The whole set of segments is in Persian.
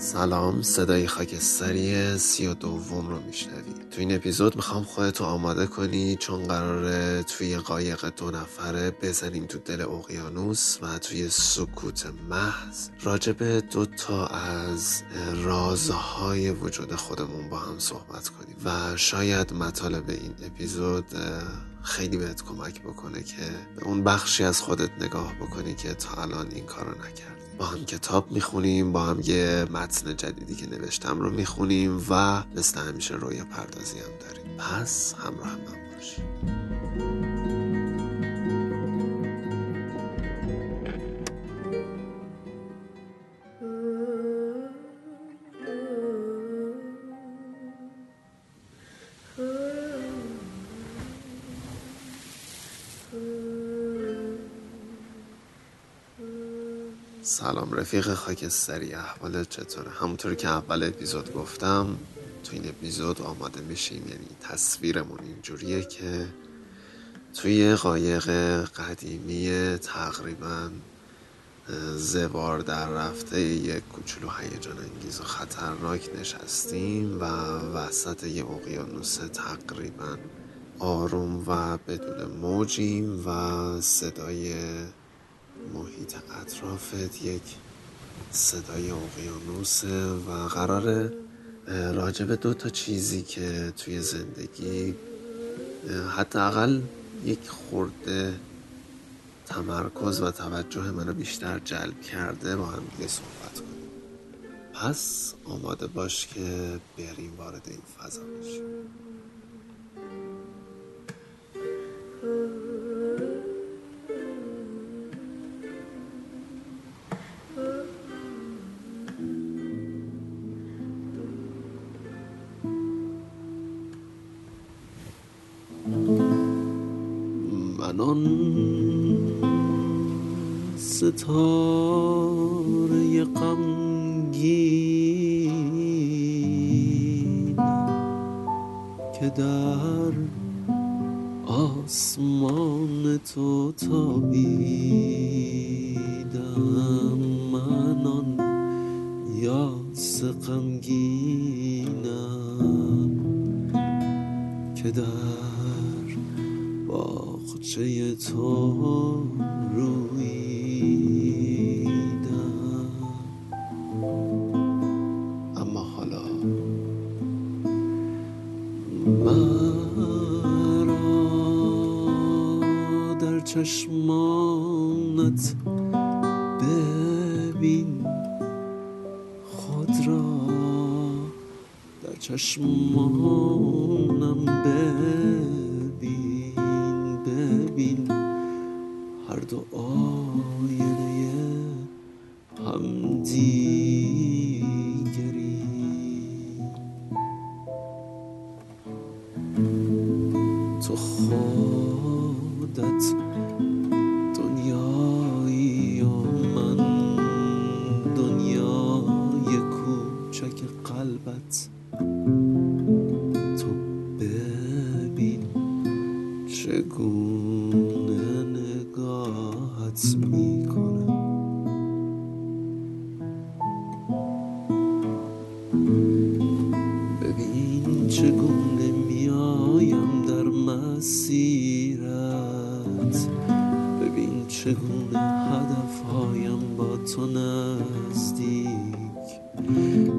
سلام صدای خاکستری سی و دوم رو میشنوی. تو این اپیزود می‌خوام خودتو آماده کنی چون قراره توی قایق دو نفره بزنیم تو دل اقیانوس و توی سکوت محض راجب دو تا از رازهای وجود خودمون با هم صحبت کنیم. و شاید مطالب این اپیزود خیلی بهت کمک بکنه که به اون بخشی از خودت نگاه بکنی که تا الان این کارو نکردی با هم کتاب می‌خونیم با هم یه متن جدیدی که نوشتم رو می‌خونیم و مثل همیشه روی پردازی هم داریم. پس همراه من باشیم سلام رفیق خاکستری احوالت چطوره؟ همونطور که اول اپیزود گفتم تو این اپیزود آماده میشیم. یعنی تصویرمون اینجوریه که توی قایق قدیمی تقریبا زوار در رفته یک کوچولو هیجان انگیز و خطرناک نشستیم و وسط یه اقیانوس تقریبا آروم و بدون موجیم و صدای محیط اطرافت یک صدای اقیانوسه و قراره راجب دو تا چیزی که توی زندگی حداقل یک خورده تمرکز و توجه منو بیشتر جلب کرده با هم دیگه صحبت کنیم. پس آماده باش که بریم وارد این فضا بشیم. ستاره غمگین که در آسمان تو تابیدم را در چشمانم ببین ببین هر دو آینه هم دیگری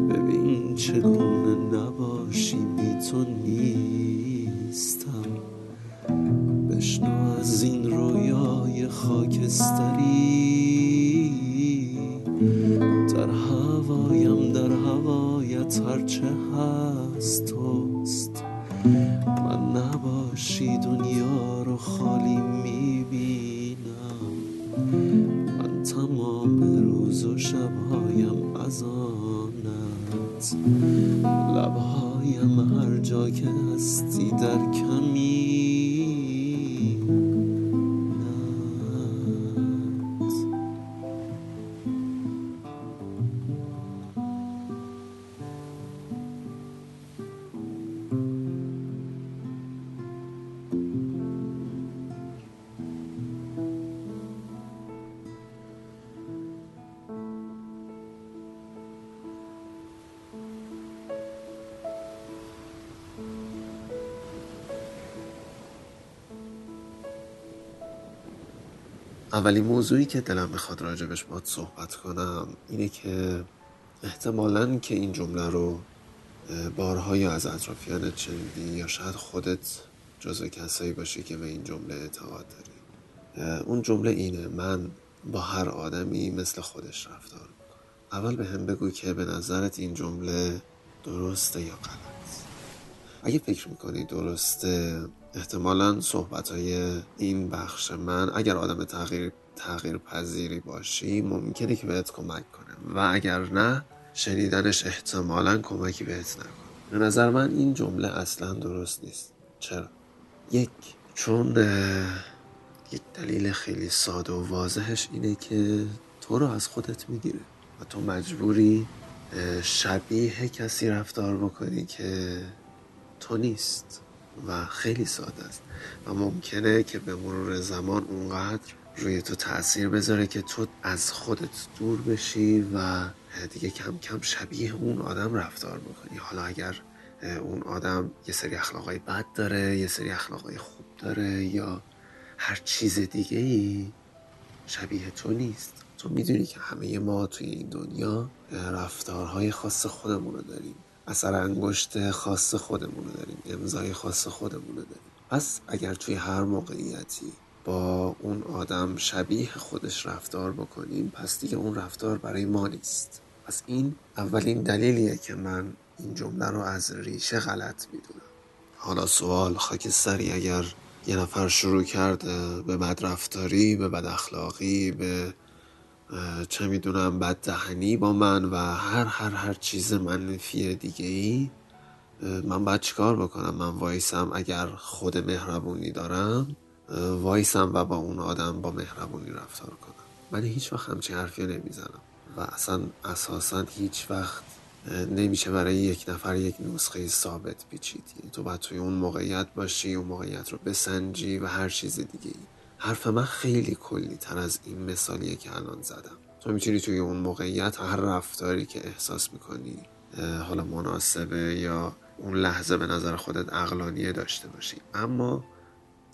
ببین چگونه نباشی بی تو نیستم. بشنو از این رویای خاکستری. اولین موضوعی که دلم می‌خواد راجبش باید صحبت کنم اینه که احتمالا که این جمله رو بارها یا از اطرافیانت شنیدی یا شاید خودت جزو کسایی باشی که به این جمله اعتقاد داری. اون جمله اینه من با هر آدمی مثل خودش رفتار اول به هم بگو که به نظرت این جمله درسته یا غلط. اگه فکر می‌کنی درسته احتمالا صحبت های این بخش من اگر آدم تغییر تغییر پذیری باشی ممکنه که بهت کمک کنه. و اگر نه شنیدنش احتمالا کمکی بهت نکنه. به نظر من این جمله اصلا درست نیست. چرا؟ یک چون یک دلیل خیلی ساده و واضحش اینه که تو رو از خودت می‌گیره و تو مجبوری شبیه کسی رفتار بکنی که تو نیست. و خیلی ساده است. و ممکنه که به مرور زمان اونقدر روی تو تاثیر بذاره که تو از خودت دور بشی و دیگه کم کم شبیه اون آدم رفتار بکنی. حالا اگر اون آدم یه سری اخلاقای بد داره یه سری اخلاقای خوب داره یا هر چیز دیگه ای شبیه تو نیست. تو می‌دونی که همه ما توی این دنیا رفتارهای خاص خودمون رو داریم. اثر انگشت خاص خودمون رو داریم امضای خاص خودمون رو داریم. پس اگر توی هر موقعیتی با اون آدم شبیه خودش رفتار بکنیم پس دیگه اون رفتار برای ما نیست. پس این اولین دلیلیه که من این جمله رو از ریشه غلط می‌دونم. حالا سوال خاکستری اگر یه نفر شروع کرده به بد رفتاری به بد اخلاقی به چه می‌دونم بد دهنی با من و هر هر هر چیز منفی دیگه ای من باید چیکار بکنم؟ من وایسم اگر خود مهربونی دارم وایسم و با اون آدم با مهربونی رفتار کنم. من هیچ وقت همچین حرفی نمی‌زنم. و اصلا اساسا هیچ وقت نمیشه برای یک نفر یک نسخه ثابت پیچید تو باید توی اون موقعیت باشی اون موقعیت رو بسنجی و هر چیز دیگه ای حرف من خیلی کلی تر از این مثالیه که الان زدم. تو می‌تونی توی اون موقعیت هر رفتاری که احساس می‌کنی حالا مناسبه یا اون لحظه به نظر خودت اقلانیه داشته باشی. اما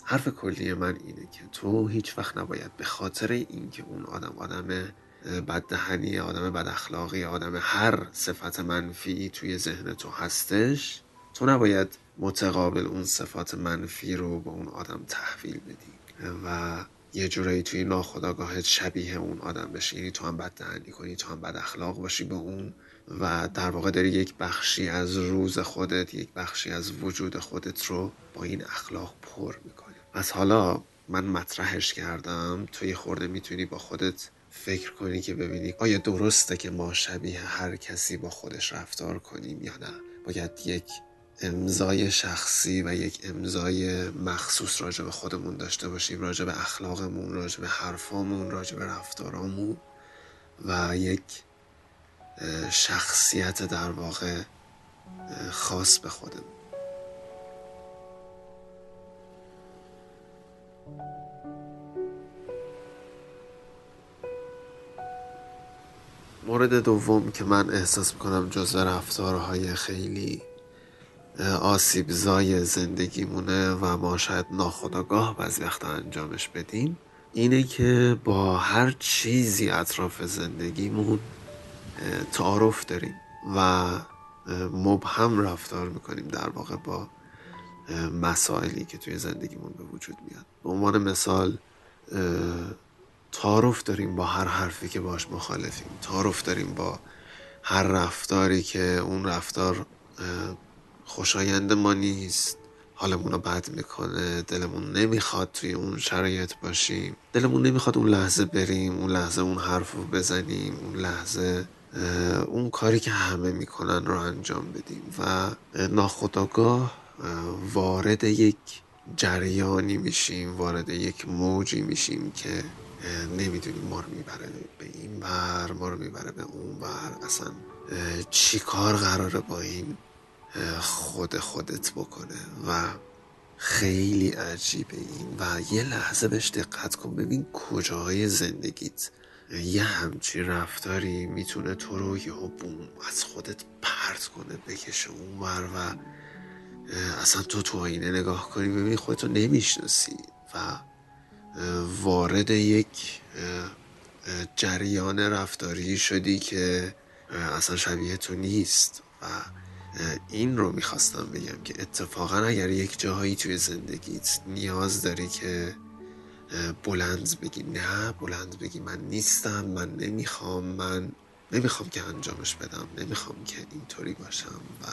حرف کلی من اینه که تو هیچ وقت نباید به خاطر اینکه اون آدم آدم بددهنی آدم بد اخلاقی آدم هر صفت منفی توی ذهن تو هستش تو نباید متقابل اون صفات منفی رو به اون آدم تحویل بدی. و یه جورایی توی ناخداگاهت شبیه اون آدم بشی. یعنی تو هم بد کنی تو هم بد اخلاق باشی به اون و در واقع داری یک بخشی از روز خودت یک بخشی از وجود خودت رو با این اخلاق پر می‌کنی. از حالا من مطرحش کردم. تو یه خورده می‌تونی با خودت فکر کنی که ببینی آیا درسته که ما شبیه هر کسی با خودش رفتار کنیم یا نه. باید یک امضای شخصی و یک امضای مخصوص راجع به خودمون داشته باشیم راجع به اخلاقمون راجع به حرفامون راجع به رفتارامون و یک شخصیت در واقع خاص به خودمون. مورد دوم که من احساس می‌کنم جز رفتارهای خیلی آسیبزای زندگیمونه و ما شاید ناخداگاه بعضی وقتا انجامش بدیم اینه که با هر چیزی اطراف زندگیمون تعارف داریم و مبهم رفتار می‌کنیم در واقع با مسائلی که توی زندگیمون به وجود میاد. به عنوان مثال تعارف داریم با هر حرفی که باش مخالفیم. تعارف داریم با هر رفتاری که اون رفتار خوشایند ما نیست. حالمون رو بد می‌کنه دلمون نمی‌خواد توی اون شرایط باشیم. دلمون نمی‌خواد اون لحظه بریم اون لحظه اون حرف رو بزنیم اون لحظه اون کاری که همه می‌کنن رو انجام بدیم. و ناخداگاه وارد یک جریانی میشیم وارد یک موجی میشیم که نمی‌دونیم ما رو می‌بره به این بر ما رو می‌بره به اون بر. اصلا چی کار قراره با این خود خودت بکنه و خیلی عجیبه این. و یه لحظه بهش دقت کن. ببین کجاهای زندگیت. یه همچی رفتاری می‌تونه تو رو یه بوم از خودت پرت کنه بکشه اونور و اصلا تو تو آینه نگاه کنی. ببینی خودتو نمی‌شناسی و وارد یک جریان رفتاری شدی که اصلا شبیه تو نیست. و این رو می‌خواستم بگم که اتفاقا اگر یک جاهایی توی زندگیت نیاز داری که بلند بگی نه بلند بگی من نیستم من نمی‌خوام من نمی‌خوام که انجامش بدم نمی‌خوام که اینطوری باشم و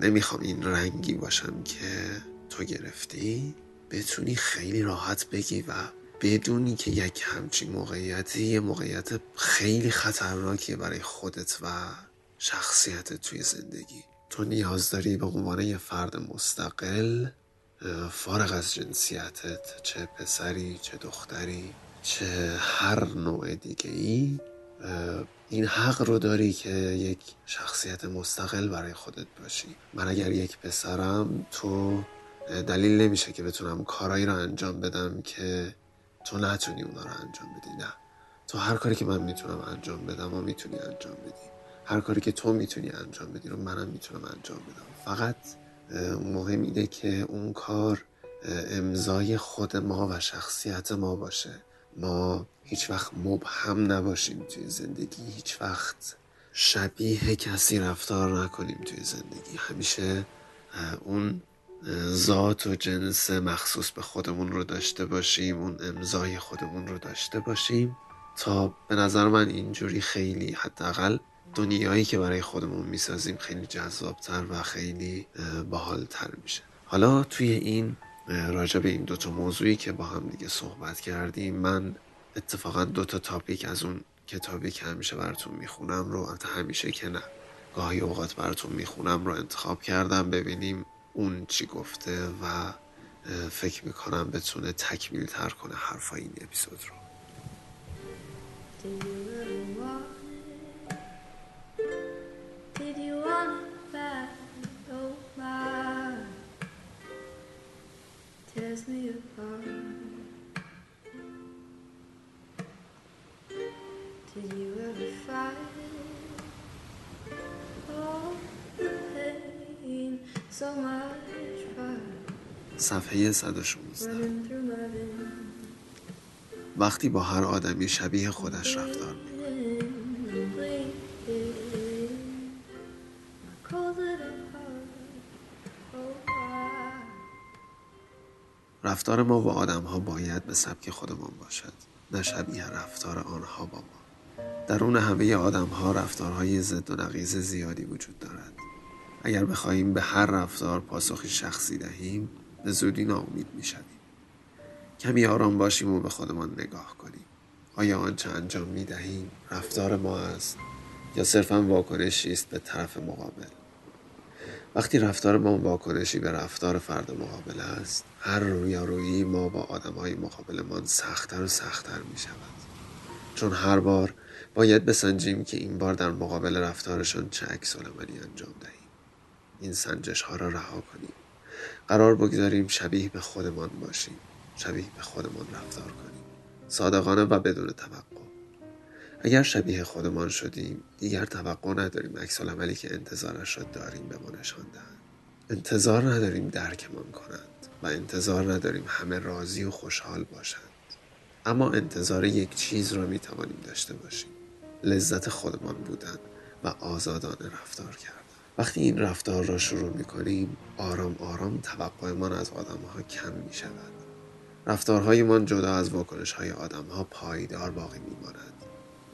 نمی‌خوام این رنگی باشم که تو گرفتی بتونی خیلی راحت بگی و بدونی که یک همچین موقعیتی یه موقعیت خیلی خطرناکیه برای خودت و شخصیت توی زندگی. تو نیاز داری به عنوان یه فرد مستقل فارغ از جنسیتت چه پسری چه دختری چه هر نوع دیگه ای این حق رو داری که یک شخصیت مستقل برای خودت باشی. من اگر یک پسرم تو دلیل نمیشه که بتونم کارایی رو انجام بدم که تو نتونی اونا رو انجام بدی نه. تو هر کاری که من می‌تونم انجام بدم و می‌تونی انجام بدی. هر کاری که تو می‌تونی انجام بدی رو منم می‌تونم انجام بدم. فقط مهم اینه که اون کار امضای خود ما و شخصیت ما باشه. ما هیچ وقت مبهم نباشیم توی زندگی. هیچ وقت شبیه کسی رفتار نکنیم توی زندگی. همیشه اون ذات و جنس مخصوص به خودمون رو داشته باشیم اون امضای خودمون رو داشته باشیم تا به نظر من اینجوری خیلی حداقل دنیایی که برای خودمون می‌سازیم خیلی جذابتر و خیلی باحالتر میشه. حالا توی این راجع به این دوتا موضوعی که با هم دیگه صحبت کردیم من اتفاقا دوتا تاپیک از اون کتابی که همیشه براتون می‌خونم رو همیشه که نه گاهی اوقات براتون می‌خونم رو انتخاب کردم ببینیم اون چی گفته و فکر می‌کنم بتونه تکمیل تر کنه حرفای این اپیزود رو. صفحه 116 وقتی با هر آدمی شبیه خودش رفتار رفتار ما با آدم ها باید به سبک خودمان باشد. نه شبیه رفتار آنها با ما. درون همه آدم ها رفتارهای ضد و نقیز زیادی وجود دارد. اگر بخواهیم به هر رفتار پاسخی شخصی دهیم به زودی ناامید می‌شویم. کمی آرام باشیم و به خودمان نگاه کنیم. آیا آنچه انجام می دهیم رفتار ما است یا صرفا واکنشی است به طرف مقابل؟ وقتی رفتار ما واکنشی به رفتار فرد مقابل است هر رویارویی ما با آدم های مقابلمان سختتر و سختتر می شود چون هر بار باید بسنجیم که این بار در مقابل رفتارشان چه عکس انجام دهیم. این سنجش ها را رها کنیم. قرار بگذاریم شبیه به خودمان باشیم. شبیه به خودمان رفتار کنیم. صادقانه و بدون توقع. اگر شبیه خودمان شدیم دیگر توقع نداریم عکس عملی که انتظارش را داریم به ما نشان دهند. انتظار نداریم درکمان کنند و انتظار نداریم همه راضی و خوشحال باشند. اما انتظار یک چیز را می توانیم داشته باشیم. لذت خودمان بودن و آزادانه رفتار کرد وقتی این رفتار را شروع می کنیم آرام آرام توقعمان از آدم ها کم می شود رفتارهایمان جدا از واکنش های آدم ها پایدار باقی می ماند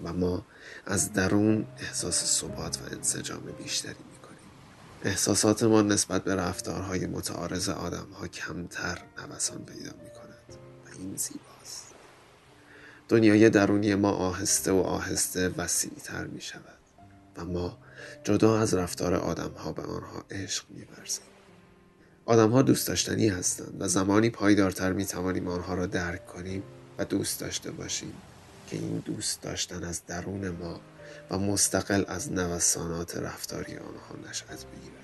و ما از درون احساس ثبات و انسجام بیشتری می کنیم احساساتمان نسبت به رفتارهای متعارض آدم ها کمتر نوسان پیدا می کند و این زیباست. دنیای درونی ما آهسته و آهسته وسیعتر می شود و ما جدا از رفتار آدم ها به آنها عشق میورزیم. آدم ها دوست داشتنی هستند و زمانی پایدارتر می توانیم آنها را درک کنیم و دوست داشته باشیم. که این دوست داشتن از درون ما و مستقل از نوسانات رفتاری آنها نشأت بگیرد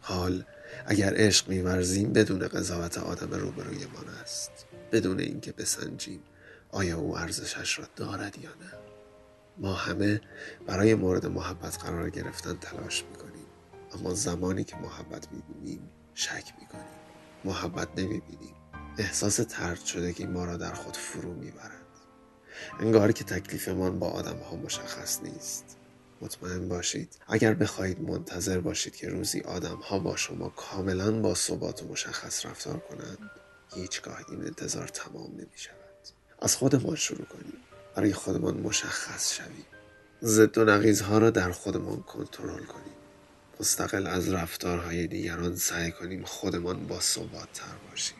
حال اگر عشق میورزیم بدون قضاوت آدم روبرویمان است بدون اینکه بسنجیم آیا او ارزشش را دارد یا نه؟ ما همه برای مورد محبت قرار گرفتن تلاش می‌کنیم. اما زمانی که محبت می‌بینیم شک می‌کنیم. محبت نمی‌بینیم. احساس ترد شدگی ما را در خود فرو می‌برد. انگار که تکلیفمان با آدم ها مشخص نیست. مطمئن باشید اگر بخواهید منتظر باشید که روزی آدم ها با شما کاملا با ثبات و مشخص رفتار کنند هیچگاه این انتظار تمام نمی شود از خودمان شروع کنیم. برای خودمان مشخص شویم. ضد و نقیزها را در خودمان کنترل کنیم. مستقل از رفتارهای دیگران سعی کنیم خودمان با ثبات تر باشیم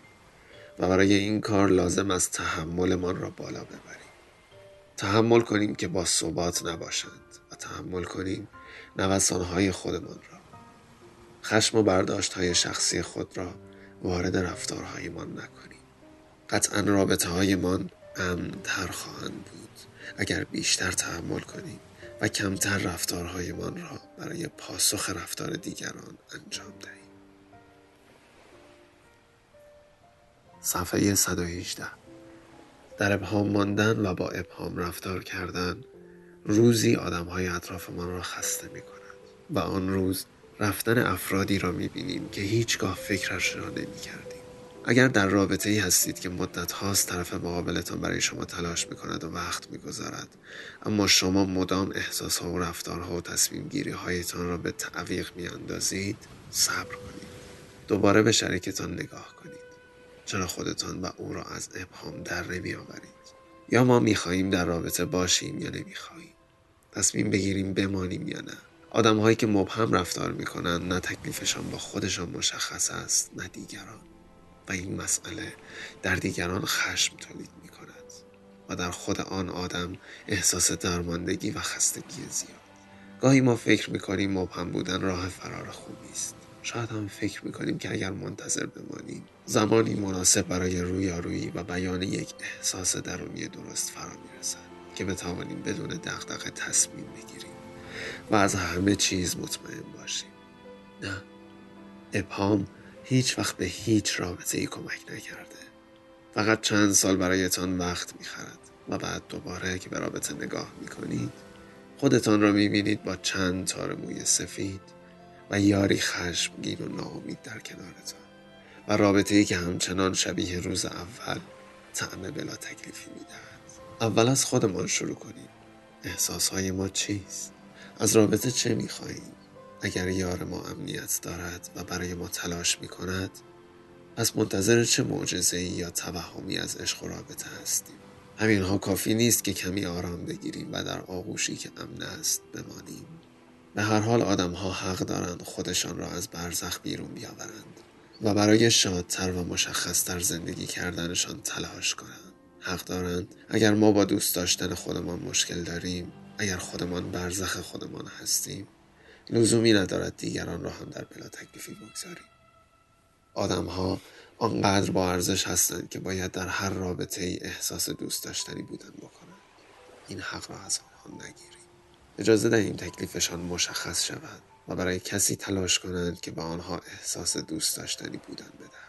و برای این کار لازم است تحملمان را بالا ببریم. تحمل کنیم که با ثبات نباشند و تحمل کنیم نوسانهای خودمان را. خشم و برداشت های شخصی خود را وارد رفتارهایمان نکنیم. قطعا رابطه هایمان امنتر خواهند بود. اگر بیشتر تحمل کنیم و کمتر رفتارهایمان را برای پاسخ رفتار دیگران انجام دهیم. صفحه 118 در ابهام ماندن و با ابهام رفتار کردن روزی آدم های اطرافمان را خسته می کند و آن روز رفتن افرادی را می بینیم که هیچگاه فکرش را نمی کردیم. اگر در رابطه ای هستید که مدت هاست طرف مقابلتان برای شما تلاش می کند و وقت می گذارد اما شما مدام احساس ها و رفتارها و تصمیم گیری هایتان را به تعویق می اندازید صبر کنید دوباره به شریکتان نگاه کنید چرا خودتان و او را از ابهام در نمی آورید؟ یا ما می خواهیم در رابطه باشیم یا نمی خواهیم؟ تصمیم بگیریم بمانیم یا نه؟ آدم هایی که مبهم رفتار می کنند نه تکلیفشان با خودشان مشخص است نه دیگران. و این مسئله در دیگران خشم تولید می کند و در خود آن آدم احساس درماندگی و خستگی زیاد. گاهی ما فکر می کنیم مبهم بودن راه فرار خوبی است. شاید هم فکر می‌کنیم که اگر منتظر بمانیم زمانی مناسب برای رویارویی و بیان یک احساس درونی درست فرا می‌رسد که بتوانیم بدون دغدغه تصمیم بگیریم و از همه چیز مطمئن باشیم. نه ابهام هیچ وقت به هیچ رابطه ای کمک نکرده. فقط چند سال برایتان وقت می‌خرد و بعد دوباره که به رابطه نگاه می‌کنید خودتان را می‌بینید با چند تار موی سفید و یاری خشمگین و ناامید در کنارتان. و رابطه ای که همچنان شبیه روز اول طعم بلا تکلیفی می‌دهد. اول از خودمان شروع کنیم. احساسهای ما چیست؟ از رابطه چه می‌خواهیم؟ اگر یار ما امنیت دارد و برای ما تلاش می کند پس منتظر چه معجزه یا توهمی از عشق و رابطه هستیم؟ همینها کافی نیست که کمی آرام بگیریم و در آغوشی که امن است بمانیم. به هر حال آدم ها حق دارند خودشان را از برزخ بیرون بیاورند. و برای شادتر و مشخصتر زندگی کردنشان تلاش کنند. حق دارند. اگر ما با دوست داشتن خودمان مشکل داریم اگر خودمان برزخ خودمان هستیم لزومی ندارد دیگران را هم در بلا تکلیفی بگذاریم. آدم ها آنقدر با ارزش هستند که باید در هر رابطه ای احساس دوست داشتنی بودن بکنند. این حق را از آنها نگیریم. اجازه دهیم تکلیفشان مشخص شود. و برای کسی تلاش کنند که به آنها احساس دوست داشتنی بودن بدهد.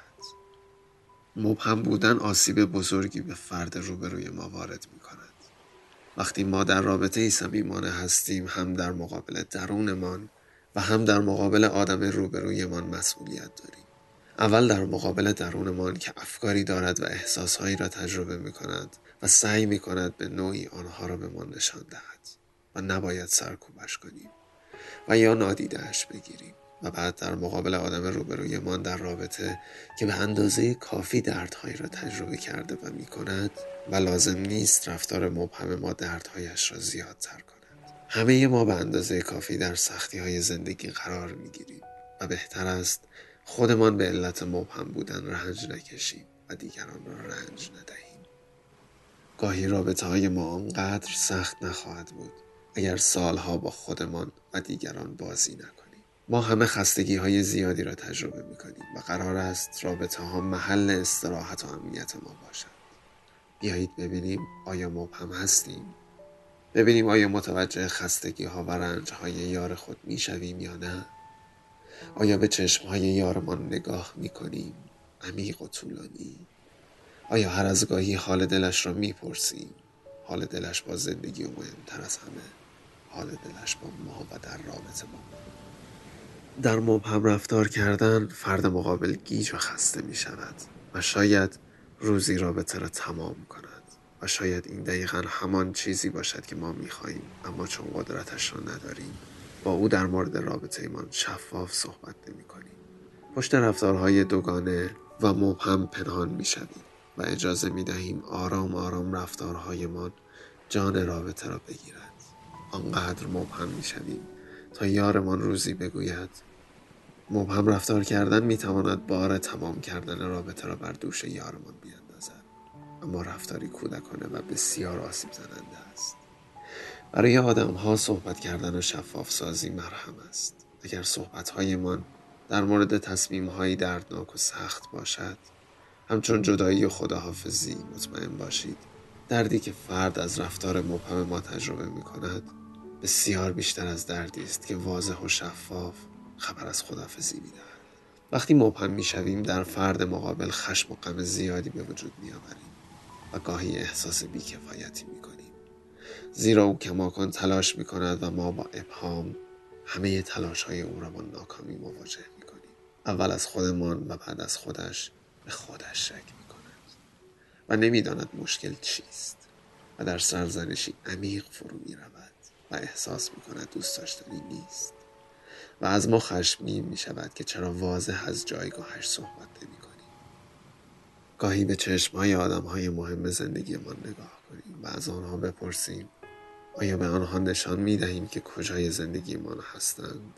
مبهم بودن آسیب بزرگی به فرد روبروی ما وارد می کند وقتی ما در رابطه صمیمانه هستیم هم در مقابل درونمان و هم در مقابل آدم روبرویمان مسئولیت داریم. اول در مقابل درونمان که افکاری دارد و احساسهایی را تجربه می کند و سعی می کند به نوعی آنها را به ما نشان دهد و نباید سرکوبش کنیم. و یا نادیدهش بگیریم. و بعد در مقابل آدم روبرویمان در رابطه که به اندازه کافی دردهایی را تجربه کرده و می کند و لازم نیست رفتار مبهم ما دردهایش را زیادتر کند. همه ما به اندازه کافی در سختی های زندگی قرار می گیریم و بهتر است خودمان به علت مبهم بودن رنج نکشیم و دیگران را رنج ندهیم. گاهی رابطه های ما آنقدر سخت نخواهد بود اگر سالها با خودمان و دیگران بازی نکنیم. ما همه خستگی های زیادی را تجربه می کنیم و قرار است رابطه ها محل استراحت و امنیت ما باشد بیایید ببینیم آیا مبهم هستیم. ببینیم آیا متوجه خستگی ها و رنج های یار خود می شویم یا نه. آیا به چشم های یارمان نگاه می کنیم عمیق و طولانی. آیا هر از گاهی حال دلش را می پرسیم حال دلش با زندگی و مهمتر از همه؟ حال دلش با ما و در رابطه با ما. در مبهم رفتار کردن فرد مقابل گیج و خسته می شود و شاید روزی رابطه را تمام کند و شاید این دقیقا همان چیزی باشد که ما می‌خواهیم اما چون قدرتش را نداریم با او در مورد رابطه ایمان شفاف صحبت نمی کنیم. پشت رفتارهای دوگانه و مبهم پنهان می شویم و اجازه می دهیم آرام آرام رفتارهایمان جان رابطه را بگیرد آنقدر مبهم می شویم تا یارمان روزی بگوید مبهم رفتار کردن می تواند بار تمام کردن رابطه را بر دوش یارمان بیندازد اما رفتاری کودکانه و بسیار آسیب زننده است. برای آدم ها صحبت کردن و شفاف سازی مرهم است. اگر صحبت هایمان در مورد تصمیم هایی دردناک و سخت باشد همچون جدایی و خداحافظی مطمئن باشید دردی که فرد از رفتار مبهم ما تجربه می کند بسیار بیشتر از دردی است که واضح و شفاف خبر از خداحافظی می دهد. وقتی مبهم می شویم در فرد مقابل خشم و غم زیادی به وجود می آوریم و گاهی احساس بیکفایتی می کنیم زیرا او کماکان تلاش می کند و ما با ابهام همه تلاش های او را با ناکامی مواجه می کنیم اول از خودمان و بعد از خودش به خودش شک می کند و نمی‌داند مشکل چیست و در سرزنشی عمیق فرو می رود و احساس می کند دوست داشتنی نیست و از ما خشمگین می شود که چرا واضح از جایگاهش صحبت نمی کنیم گاهی به چشم های آدم های مهم زندگی ما نگاه کنیم و از آنها بپرسیم آیا به آنها نشان می دهیم که کجای زندگیمان هستند؟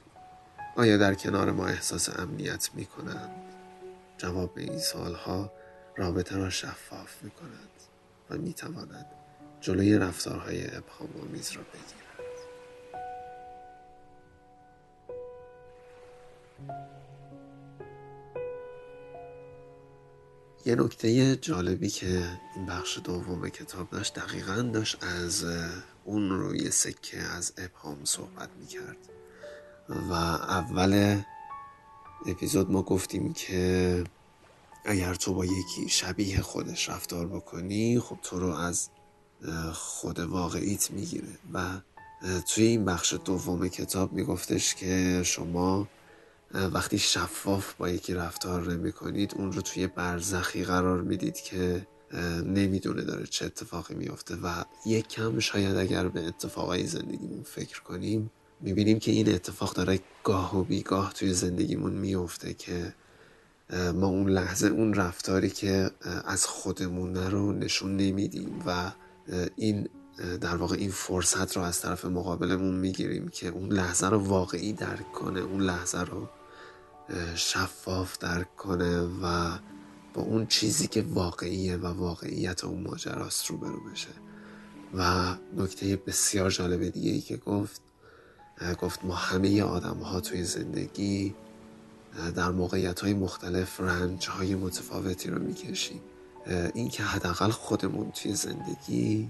آیا در کنار ما احساس امنیت می کنند؟ جواب به این سالها رابطه را شفاف می کند و می تواند جلوی رفتارهای ابهام آمیز را بگیرد. یه نکته جالبی که این بخش دوم کتاب داشت دقیقا داشت از اون روی سکه از ابهام صحبت می‌کرد. و اول اپیزود ما گفتیم که اگر تو با یکی شبیه خودش رفتار بکنی خب تو رو از خود واقعیت می‌گیره. و توی این بخش دوم کتاب میگفتش که شما وقتی شفاف با یکی رفتار نمی کنید اون رو توی برزخی قرار می‌دید که نمی‌دونه داره چه اتفاقی میافته و یک کم شاید اگر به اتفاقای زندگیمون فکر کنیم می‌بینیم که این اتفاق داره گاه و بیگاه توی زندگیمون میفته که ما اون لحظه اون رفتاری که از خودمون رو نشون نمیدیم و این در واقع این فرصت رو از طرف مقابلمون می‌گیریم که اون لحظه رو واقعی درک کنه اون لحظه رو شفاف درک کنه و با اون چیزی که واقعیه و واقعیت اون ماجراست روبرو بشه. و نکته بسیار جالب دیگه ای که گفت گفت ما همه آدم ها توی زندگی در موقعیت های مختلف رنج های متفاوتی رو می‌کشیم. این که حداقل خودمون توی زندگی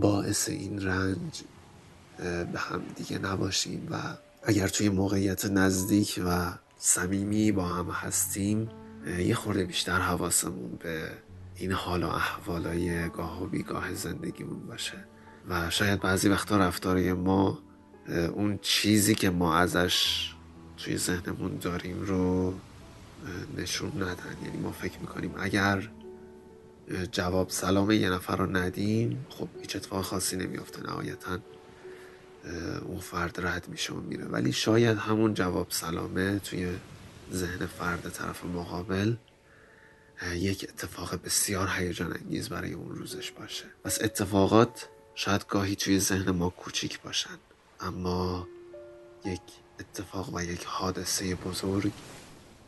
باعث این رنج به هم دیگه نباشیم و اگر توی موقعیت نزدیک و صمیمی با هم هستیم یه خورده بیشتر حواسمون به این حال و احوالای گاه و بیگاه زندگیمون باشه. و شاید بعضی وقتا رفتاری ما اون چیزی که ما ازش توی ذهنمون داریم رو نشون ندن. یعنی ما فکر می‌کنیم اگر جواب سلام یه نفر رو ندیم خب هیچ اتفاق خاصی نمیافته نهایتا. اون فرد رد میشه و میره. ولی شاید همون جواب سلامه توی ذهن فرد طرف مقابل یک اتفاق بسیار هیجان انگیز برای اون روزش باشه. پس اتفاقات شاید گاهی توی ذهن ما کوچیک باشن اما یک اتفاق و یک حادثه بزرگ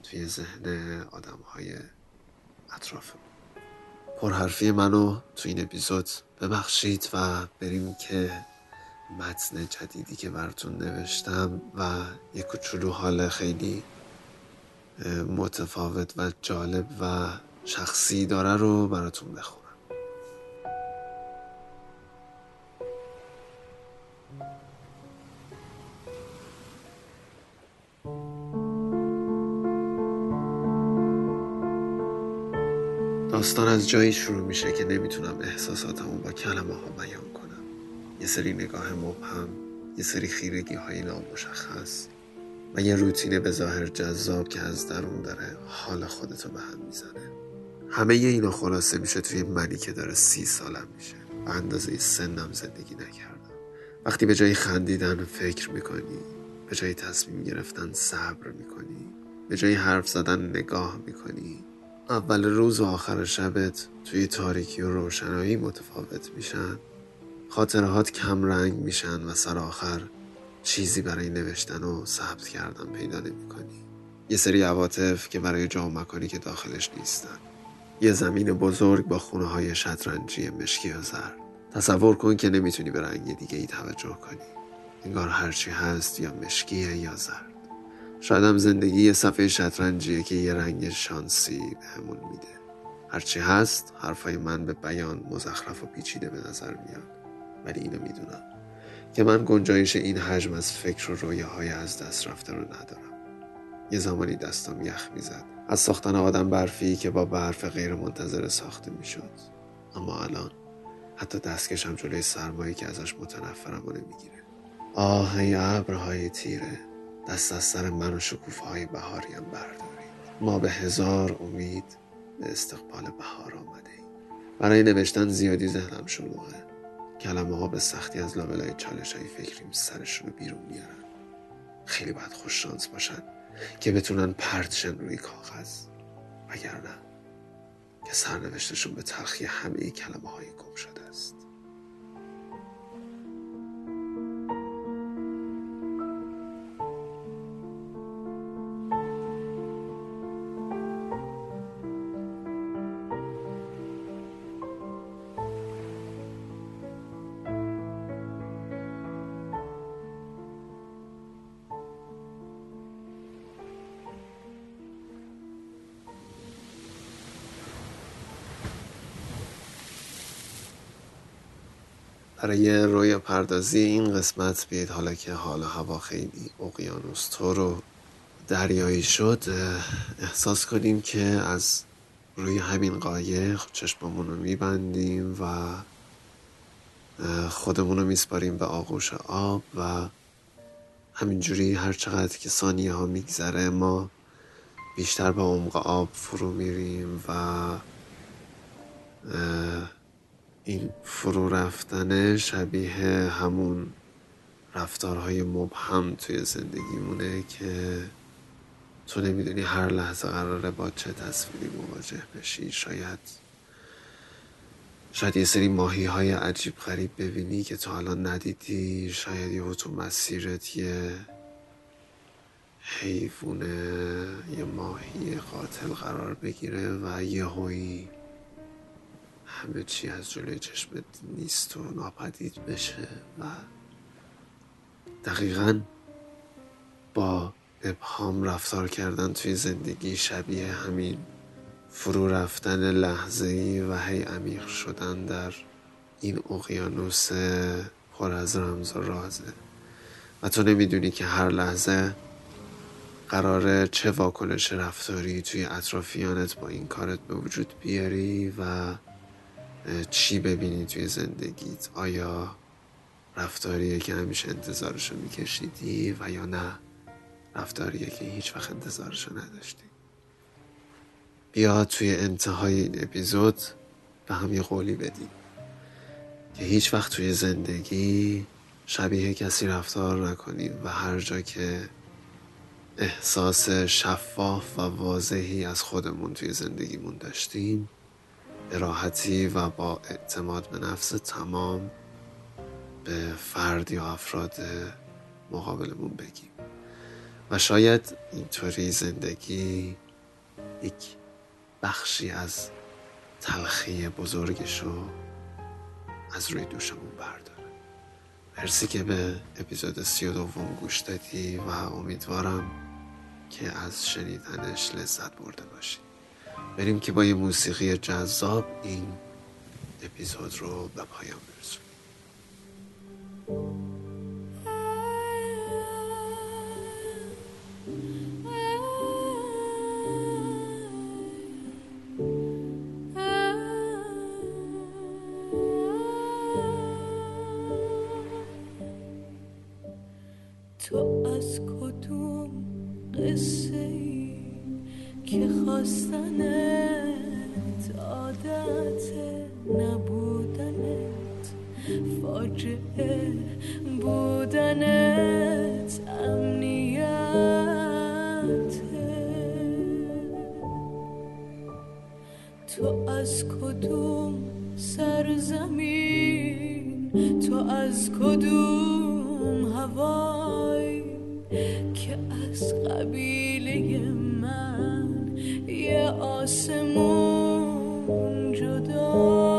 توی ذهن آدم های اطرافمون پرحرفی منو تو این اپیزود ببخشید و بریم که متن جدیدی که براتون نوشتم و یک کوچولو حال خیلی متفاوت و جالب و شخصی داره رو براتون بخونم. داستان از جایی شروع میشه که نمی‌تونم احساساتمو با کلمه ها بیان کنم. یه سری نگاه مبهم یه سری خیرگی های نامشخص و یه روتین به ظاهر جذاب که از درون داره حال خودتو به هم می‌زنه. همه اینا خلاصه میشه توی منی که داره سی سالم میشه. و اندازه سنم زندگی نکردم. وقتی به جای خندیدن فکر می‌کنی به جای تصمیم گرفتن صبر می‌کنی به جای حرف زدن نگاه می‌کنی اول روز و آخر شبت توی تاریکی و روشنایی متفاوت میشن. خاطرهات کم رنگ میشن و سر آخر چیزی برای نوشتن و ثبت کردن پیدا نمی‌کنی. یه سری عواطف که برای جا مکانی که داخلش نیستن. یه زمین بزرگ با خونه های شطرنجی مشکی و زرد. تصور کن که نمی‌تونی به رنگ دیگه ای توجه کنی. انگار هرچی هست یا مشکیه یا زرد. شاید هم زندگی یه صفحه شطرنجیه که یه رنگ شانسی بهمون میده. هرچی هست حرفای من به بیان مزخرف و پیچیده به نظر میاد. ولی اینو می‌دونم که من گنجایش این حجم از فکر و رویاهای از دست رفته رو ندارم. یه زمانی دستم یخ می‌زد. از ساختن آدم برفی که با برف غیر منتظر ساخته می‌شد. اما الان حتی دستکشم جلوی سرمایی که ازش متنفرم و نمی‌گیره. آه ای ابرهای تیره. دست از سر من و شکوفه های بهاریم بردارید. ما به هزار امید به استقبال بهار آمده ایم برای نوشتن زیادی ذهنم شلوغه. کلمه ها به سختی از لابلای چالش های فکریم سرشون رو بیرون میارن. خیلی باید خوش شانس باشن که بتونن پرتشن روی کاغذ. وگرنه که سرنوشتشون به تلخی همه کلمه های گم شده است. برای روی پردازی این قسمت بیاید حالا که حال هوا خیلی اقیانوس طور و دریایی شد احساس کنیم که از روی همین قایق چشممون رو میبندیم و خودمون رو میسپاریم به آغوش آب و همینجوری هر چقدر که ثانیه ها میگذره ما بیشتر به عمق آب فرو میریم و این فرو رفتن شبیه همون رفتارهای مبهم توی زندگیمونه که تو نمی‌دونی هر لحظه قراره با چه تصویری مواجه بشی. شاید شاید یه سری ماهی های عجیب غریب ببینی که تا حالا ندیدی. شاید یه تو مسیرت یه حیوونه یه ماهی قاتل قرار بگیره و یه هوی همه چی از جلوی چشمت نیست و ناپدید بشه و دقیقا با ابهام رفتار کردن توی زندگی شبیه همین فرو رفتن لحظه ای و هی عمیق شدن در این اقیانوس پر از رمز و رازه و تو نمی‌دونی که هر لحظه قراره چه واکنش رفتاری توی اطرافیانت با این کارت به وجود بیاری و چی ببینی توی زندگیت؟ آیا رفتاریه که همیشه انتظارشو میکشیدی و یا نه؟ رفتاریه که هیچ وقت انتظارشو نداشتی. بیا توی انتهای این اپیزود به هم یه قولی بدیم که هیچ وقت توی زندگی شبیه کسی رفتار نکنیم و هر جا که احساس شفاف و واضحی از خودمون توی زندگیمون داشتیم راحتی و با اعتماد به نفس تمام به فرد یا افراد مقابلمون بگیم. و شاید اینطوری زندگی یک بخشی از تلخی بزرگشو از روی دوشمون برداره. مرسی که به اپیزود سی و دوم گوش دادی و امیدوارم که از شنیدنش لذت برده باشی. بریم که با یه موسیقی جذاب این اپیزود رو به پایان برسونیم. از کدوم هوای که از قبیله من یه آسمون جدا